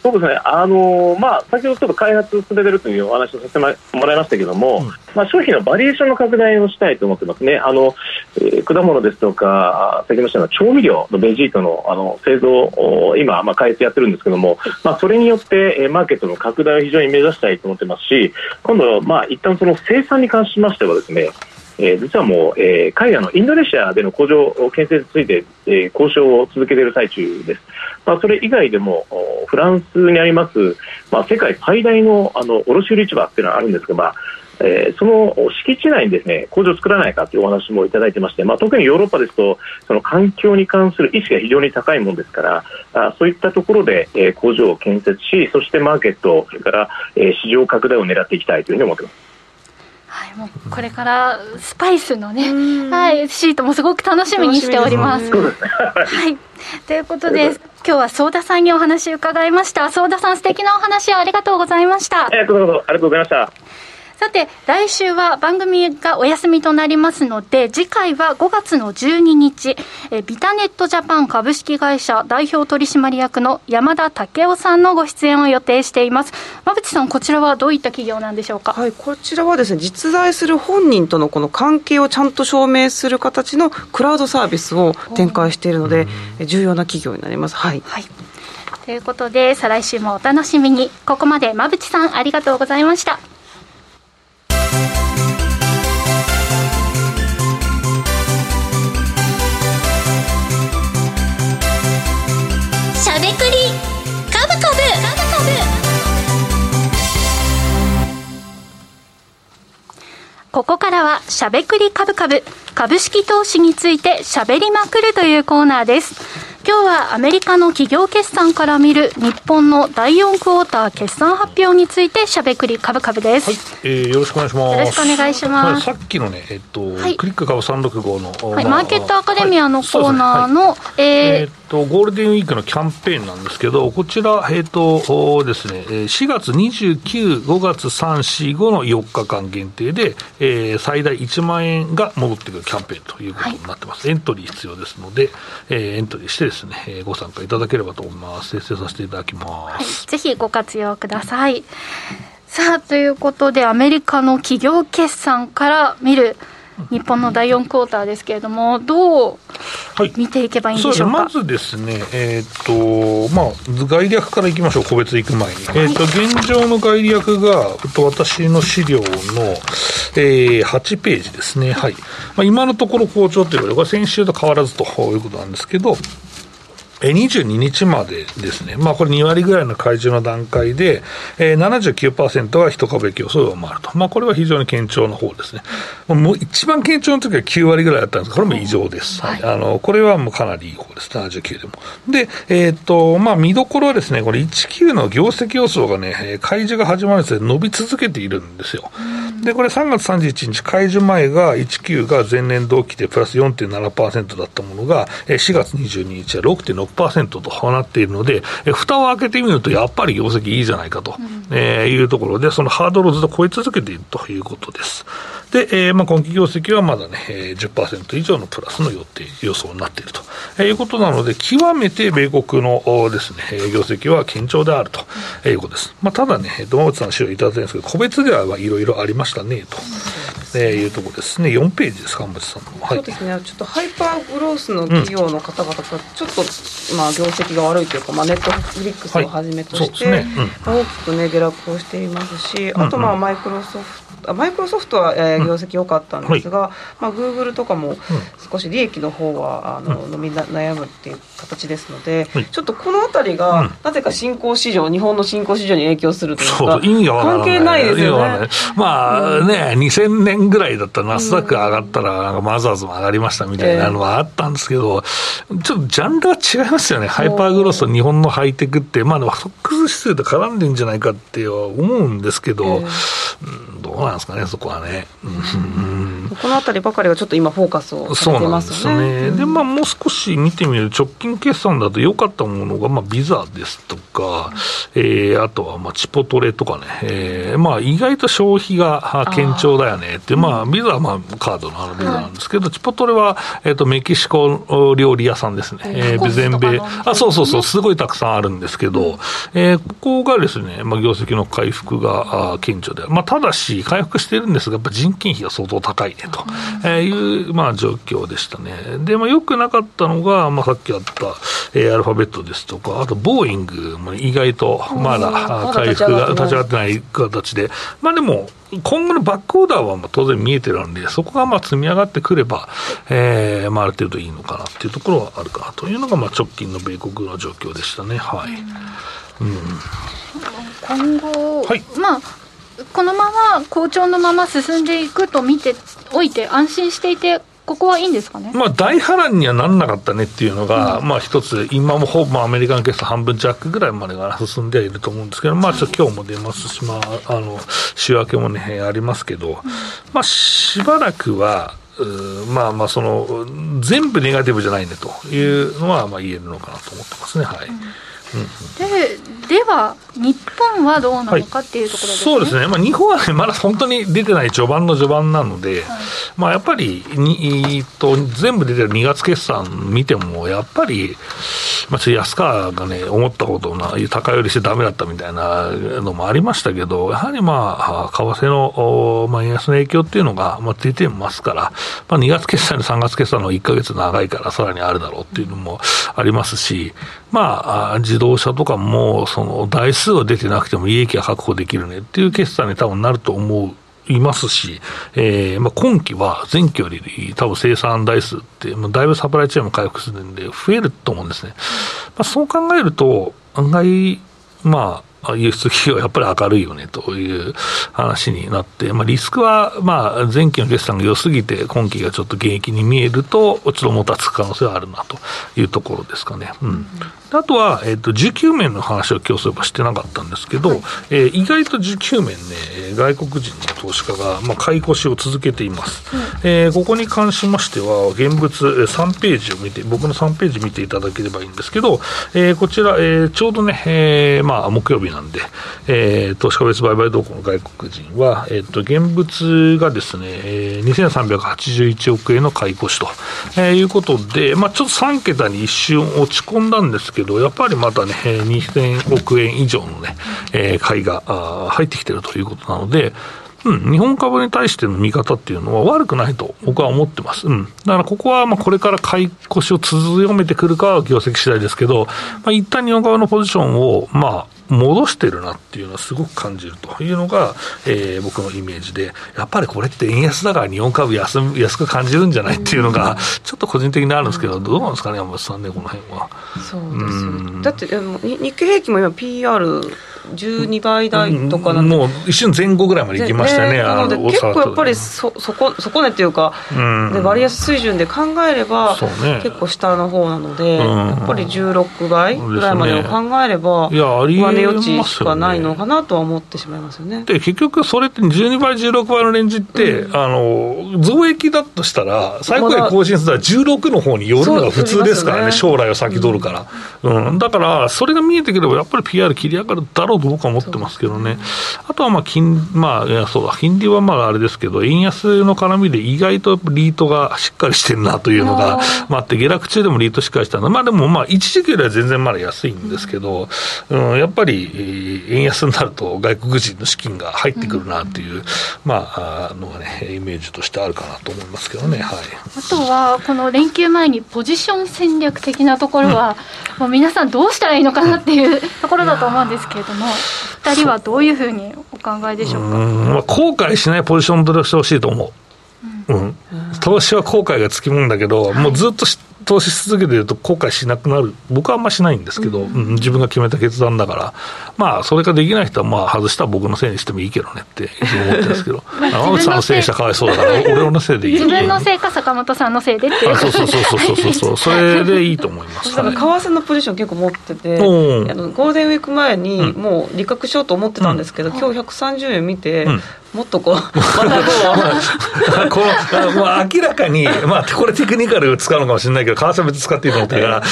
そうですね、あのー、まあ、先ほどちょっと開発進めてるというお話をさせてもらいましたけども、うん、まあ、商品のバリエーションの拡大をしたいと思ってますね、あのえー、果物ですとか、先ほどした調味料のベジートのあの製造を今、まあ、開発やってるんですけども、まあ、それによって、えー、マーケットの拡大を非常に目指したいと思ってますし、今度、まあ、一旦その生産に関しましてはですね、えー、実はもう、えー、海外のインドネシアでの工場建設について、えー、交渉を続けている最中です。まあ、それ以外でもフランスにあります、まあ、世界最大のあの卸売市場っていうのがあるんですが、まあえー、その敷地内にですね工場を作らないかというお話もいただいてまして、まあ、特にヨーロッパですとその環境に関する意識が非常に高いものですからあそういったところで、えー、工場を建設しそしてマーケットそれから、えー、市場拡大を狙っていきたいというふうに思っています。はい、もうこれからスパイスのね、はい、シートもすごく楽しみにしております。はい、ということで、今日はソーダさんにお話伺いました。ソーダさん、素敵なお話ありがとうございました。ありがとうございました。さて、来週は番組がお休みとなりますので、次回は5月の12日、えビタネットジャパン株式会社代表取締役の山田武雄さんのご出演を予定しています。馬淵さん、こちらはどういった企業なんでしょうか？はい、こちらはですね、実在する本人とのこの関係をちゃんと証明する形のクラウドサービスを展開しているので、重要な企業になります。はい。はいということで、再来週もお楽しみに。ここまで馬淵さん、ありがとうございました。ここからはしゃべくりカブカブ。株式投資についてしゃべりまくるというコーナーです。今日はアメリカの企業決算から見る日本の第4クォーター決算発表についてしゃべくり株株です。はい、えー、よろしくお願いします。よろしくお願いします。さっきのね、えっと、はい、クリック株365の、はい、マーケットアカデミアのコーナーの、はい、えー、えーと、ゴールデンウィークのキャンペーンなんですけど、こちら、えっ、と、ですね、4月29、5月3、4、5の4日間限定で、えー、最大1万円が戻ってくるキャンペーンということになってます。はい、エントリー必要ですので、えー、エントリーしてですね、えー、ご参加いただければと思います。訂正させていただきます。はい、ぜひご活用ください。さあ、ということで、アメリカの企業決算から見る、日本の第4クォーターですけれども、どう見ていけばいいんでしょうか、はい、まずですね、えーとまあ、概略からいきましょう、個別いく前に、はい、えーと、現状の概略が、私の資料の、えー、8ページですね、はい。まあ、今のところ好調ということで、これ、先週と変わらずということなんですけど、22日までですね、まあ、これ2割ぐらいの開示の段階で、えー、79%が一株競争を上回ると、まあ、これは非常に堅調な方ですね、もう一番堅調の時は9割ぐらいだったんです。これも異常です、はい、あのこれはもうかなりいい方です、79でも。で、えーとまあ、見どころはですね、これ、19の業績予想がね、開示が始まるんです伸び続けているんですよ。で、これ3月31日、開示前が19が前年同期でプラス4.7%だったものが、4月22日は6.6%となっているので、蓋を開けてみると、やっぱり業績いいじゃないかと、えいうところで、そのハードルをずっと超え続けているということです。で、えー、まあ今期業績はまだね、えー、10%以上のプラスの予定、予想になっていると、えー、いうことなので、極めて米国のですね、業績は堅調であると、いうことです。まあ、ただね、馬内さんの資料いただいたんですけど、個別ではいろいろありましたね、と。えー、いうところですね、4ページですか、さんの、はい、そうですね、ちょっとハイパーグロースの企業の方々が、ちょっと、まあ、業績が悪いというか、まあ、ネットフリックスをはじめとして、はいね。うん、大きくね、下落をしていますし、あと、まあ、マイクロソフトマイクロソフトは、えー、業績良かったんですが、まあ、グーグルとかも少し利益の方はあの、伸び悩むっていう形ですので、はい、ちょっとこの辺りが、なぜか新興市場、日本の新興市場に影響するというか、関係ないですよね。まあね、うん、2000年ぐらいだったら、ナスダック上がったら、マザーズも上がりましたみたいなのはあったんですけど、えー、ちょっとジャンルが違いますよね、ハイパーグロスと日本のハイテクって、まあ、フォックス指数と絡んでんじゃないかって思うんですけど、えー、どうなんですかね、そこはね。うん。この辺りばかりはちょっと今、フォーカスをされてますね。ね。で、まあ、もう少し見てみる直近決算だと良かったものが、まあ、ビザですとか、えー、あとは、まあ、チポトレとかね、えー、まあ、意外と消費が堅調だよねって、まあ、ビザは、まあ、カードのあのビザなんですけど、はい、チポトレは、えっ、ー、と、メキシコ料理屋さんですね。えー、全米、あ、そうそうそう、すごいたくさんあるんですけど、うん、えー、ここがですね、まあ、業績の回復が顕著で、まあ、ただし、回復してるんですが、やっぱ人件費が相当高いねという、まあ、状況でしたね。で、まあ、よくなかったのが、まあ、さっきあった、えー、アルファベットですとか、あと、ボーイングも意外とまだ回復が立ち上がってない形で、まあでも、今後のバックオーダーはまあ当然見えてるんで、そこがまあ積み上がってくれば、えーまあ、ある程度いいのかなっていうところはあるかなというのが、まあ直近の米国の状況でしたね。はい、うん、今後、はい、まあこのまま好調のまま進んでいくと見ておいて、安心していて、ここはいいんですかね、まあ、大波乱にはならなかったねっていうのが、うん、まあ一つ、今もほぼアメリカン決算半分弱ぐらいまでが進んではいると思うんですけど、まあ、ちょっと今日も出ますし、まあ、あの週明けもね、ありますけど、まあ、しばらくは、まあまあその、全部ネガティブじゃないねというのはまあ言えるのかなと思ってますね。はい、うんででは、日本はどうなのかっていうところですね、はい、そうですね、まあ、日本は、ね、まだ本当に出てない序盤の序盤なので、はい、まあ、やっぱりにと全部出てる2月決算見ても、やっぱり、まあ、安川がね、思ったことな、高寄りしてだめだったみたいなのもありましたけど、やはりまあ、為替の、まあ、円安の影響っていうのが、まあ、出てますから、まあ、2月決算で3月決算の1か月長いから、さらにあるだろうっていうのもありますし、まあ、自動車とかも、その台数は出てなくても利益は確保できるねっていう決算に多分なると思いますし、えーまあ、今期は前期より多分生産台数って、まあ、だいぶサプライチェーンも回復するんで、増えると思うんですね。まあ、そう考えると、案外、まあ、輸出企業はやっぱり明るいよねという話になって、まあ、リスクは、まあ、前期の決算が良すぎて、今期がちょっと現役に見えると、ちょっともたつく可能性はあるなというところですかね。うん、あとは、えっ、ー、と、19面の話を今日そういえばしてなかったんですけど、はい、えー、意外と19面ね、外国人の投資家が、まあ、買い越しを続けています。うん、えー、ここに関しましては、現物3ページを見て、僕の3ページ見ていただければいいんですけど、えー、こちら、えー、ちょうどね、えー、まあ、木曜日なんで、えー、投資家別売買動向の外国人は、えっ、ー、と、現物がですね、えー、2381億円の買い越しと、えー、いうことで、まあ、ちょっと3桁に一瞬落ち込んだんですけど、けどやっぱりまたね、2000億円以上のね、えー、買いが入ってきてるということなので、うん、日本株に対しての見方っていうのは悪くないと僕は思ってます。うん。だからここはまあこれから買い越しを強めてくるかは業績次第ですけど、まあ一旦日本株のポジションをまあ戻してるなっていうのはすごく感じるというのが、えー、僕のイメージで、やっぱりこれって円安だから日本株安安く感じるんじゃないっていうのが、ちょっと個人的にあるんですけど、どうなんですかね、山本さんね、この辺は。そうですよ、だって日経平均も今 PR 12倍台とかなんで、もう一瞬前後ぐらいまで行きましたね、ね。なので結構やっぱりそそこそこねっていうか、うん、で割安水準で考えれば、ね、結構下の方なので、うん、やっぱり16倍ぐらいまでを考えれば、ね、上値余地しかないのかなとは思ってしまいますよね。で結局、それって12倍、16倍のレンジって、うん、あの増益だとしたら、最高値更新するのは16の方によるのが普通ですからね、将来を先取るから。うん。だから、それが見えてくれば、やっぱり PR 切り上がるだろうと僕は思ってますけどね、あとはまあ金、まあ、そうだ、金利はまああれですけど、円安の絡みで意外とリートがしっかりしてるなというのが、まあ、あって、下落中でもリートしっかりしたのまあでもまあ、一時期よりは全然まだ安いんですけど、うん、やっぱり円安になると、外国人の資金が入ってくるなという、まあ、のがね、イメージとしてあるかなと思いますけどね、はい、あとは、この連休前にポジション戦略的なところは、うん、もう皆さん、どうしたらいいのかなっていうところだと思うんですけれども。二人はどういうふうにお考えでしょうか？まあ、後悔しないポジション取りしてほしいと思う。うん、投資は後悔がつきもんだけど、はい、もうずっと投資し続けてると後悔しなくなる、僕はあんましないんですけど、うん、自分が決めた決断だから、まあ、それができない人は、まあ、外したら僕のせいにしてもいいけどねって、いつも思ってるんですけど、(laughs) 山口さんのせいにしたらかわいそうだから、(laughs) 俺のせいでいい自分のせいか、坂本さんのせいでっていう。そうそうそうそうそうそう、(laughs) それでいいと思います。為替のポジション結構持ってて、あのゴールデンウィーク前にもう利確しようと思ってたんですけど、今日130円見て、もっとこう、またこう、もう明らかに、まあ、これテクニカル使うのかもしれないけど、為替別使っていいと思ってるから、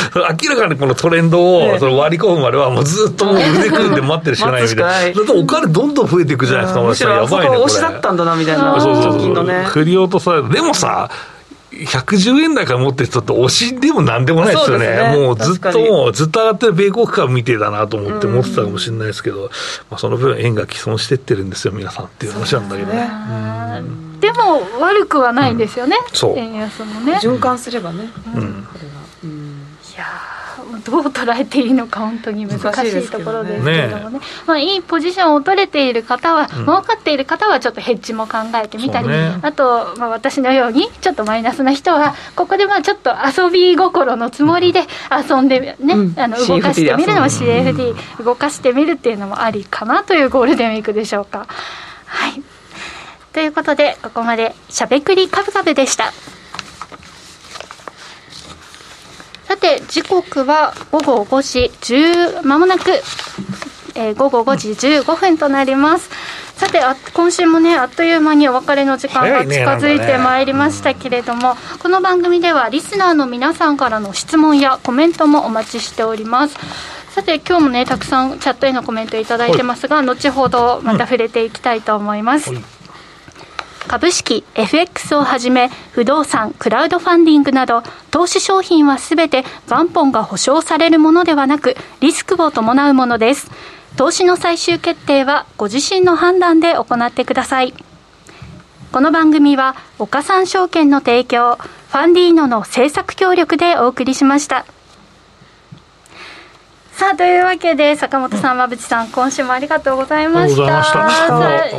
明らかにこのトレンドをその割り込むまでは、もうずっともう腕組んで待ってるしかないみたいな。(laughs) だお金どんどん増えていくじゃないですか、むしろやばいね。押しだったんだな、みたいな。そうそうそう。振り落とされる。でもさ、110円台から持ってる人って推しでもなんでもないですよね。ねもうずっともうずっと上がってる米国株見てだなと思って思ってたかもしれないですけど、まあ、その分円が既存してってるんですよ、皆さんっていう話なんだけどね。でも悪くはないんですよね、うん、円安もね。循環すればね。うん、うん、いやどう捉えていいのか本当に難しいところですけれどもね、ね、まあ、いいポジションを取れている方は、うん、儲かっている方はちょっとヘッジも考えてみたり、ね、あと、まあ、私のようにちょっとマイナスな人はここでまあちょっと遊び心のつもりで遊んでね、うん、あの動かしてみるのも CFD 動かしてみるっていうのもありかなというゴールデンウィークでしょうか。はいということでここまでしゃべくりカブカブでした。さて時刻は午後5時10まもなく、えー、午後5時15分となります。さてあ今週もねあっという間にお別れの時間が近づいてまいりましたけれども、ねこの番組ではリスナーの皆さんからの質問やコメントもお待ちしております。さて今日もねたくさんチャットへのコメント頂いてますが、後ほどまた触れていきたいと思います、株式、FX をはじめ、不動産、クラウドファンディングなど、投資商品はすべて元本が保証されるものではなく、リスクを伴うものです。投資の最終決定は、ご自身の判断で行ってください。この番組は、岡三証券の提供、ファンディーノの制作協力でお送りしました。さあというわけで坂本さん、馬淵さん今週もありがとうございました。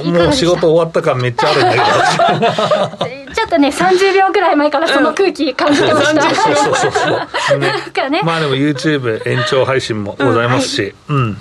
もう仕事終わった感めっちゃあるんだけど。(laughs) ちょっとね30秒ぐらい前からその空気感じてました、そうそうそうそう、ね、まあでも YouTube 延長配信もございますし。うん、うん。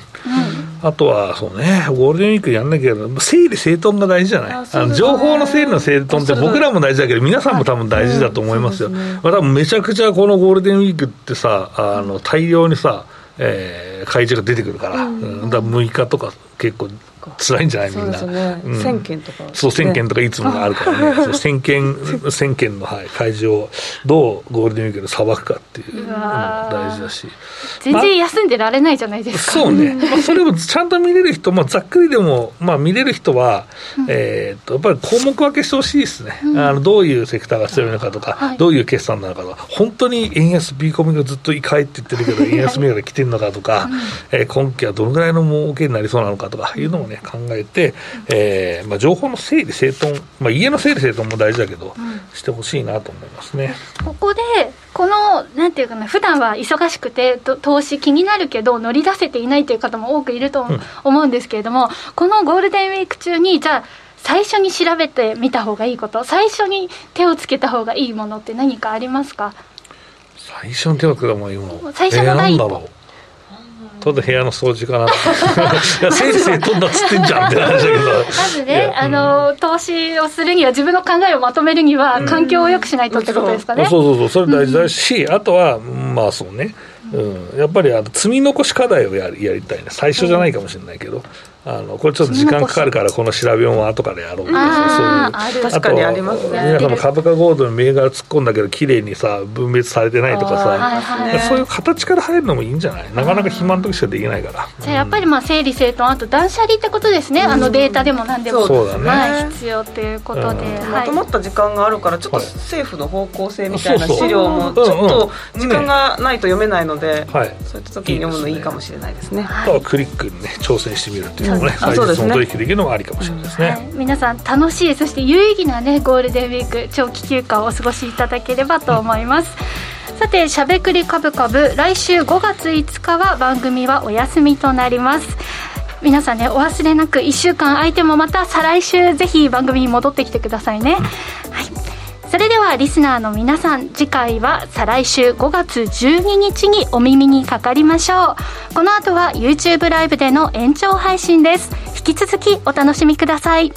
あとは、そうね、ゴールデンウィークやんなきゃ整理整頓が大事じゃない？あの情報の整理の整頓って僕らも大事だけど、皆さんも多分大事だと思いますよ。まあ、多分めちゃくちゃこのゴールデンウィークってさ、あの大量にさ、えー、開示が出てくるから、うん、だ6日とか結構辛いんじゃない？みんな。そうね。うん、1000件とか、そう、1000件とかいつもあるからね。(laughs) そう1000件、1000件 (laughs) の、はい、会場をどうゴールデンウィークでさばくかっていうのも大事だし。全然休んでられないじゃないですか。まそうね。(laughs) まあ、それをちゃんと見れる人、まあ、ざっくりでも、まあ、見れる人は、うん、えっと、やっぱり項目分けしてほしいですね。うん、あの、どういうセクターが強いのかとか、はい、どういう決算なのかとか、本当に円安、ビーコミがずっといかいって言ってるけど、円安銘柄来てるのかとか、うん、えー、今期はどのぐらいの儲けになりそうなのかとかいうのもね、考えて、えーまあ、情報の整理整頓、まあ、家の整理整頓も大事だけど、うん、してほしいなと思いますね。ここでこのなんていうかな普段は忙しくて投資気になるけど乗り出せていないという方も多くいると思うん。ですけれども、うん、このゴールデンウィーク中にじゃあ最初に調べてみた方がいいこと最初に手をつけた方がいいものって何かありますか？最初に手をつけた方がいいもの。最初の第一歩、ただ部屋の掃除かな (laughs) 先生飛んだっつってんじゃんって話だけど。まずねあの、投資をするには自分の考えをまとめるには環境を良くしないとってことですかね、う。ん、そうそうそう。それ大事だし、うん、あとはまあそうね。うん、やっぱりあの積み残し課題をやりやりたいね。最初じゃないかもしれないけど、あのこれちょっと時間かかるからこの調べも後からやろうみたいなそういう。確かにありますね。皆さんも株価ゴールドに銘柄突っ込んだけど綺麗にさ分別されてないとかさ、そういう形から入るのもいいんじゃない？なかなか暇の時しかできないから。じゃあやっぱりまあ整理整頓あと断捨離ってことですね、あのデータでも何でも。そうだね、はい、必要ということで、まとまった時間があるからちょっと政府の方向性みたいな資料もちょっと時間がないと読めないので、はい、そういった時に読むのいいかもしれないですね。はクリックにね挑戦してみるっていう。のもね、そうですね。取引できるのもありかもしれないですね。はい、皆さん楽しいそして有意義なねゴールデンウィーク長期休暇をお過ごしいただければと思います。うん、さてしゃべくりカブカブ来週5月5日は番組はお休みとなります。皆さんねお忘れなく1週間空いてもまた再来週ぜひ番組に戻ってきてくださいね。はいそれではリスナーの皆さん次回は再来週5月12日にお耳にかかりましょう。この後は YouTube ライブでの延長配信です。引き続きお楽しみください。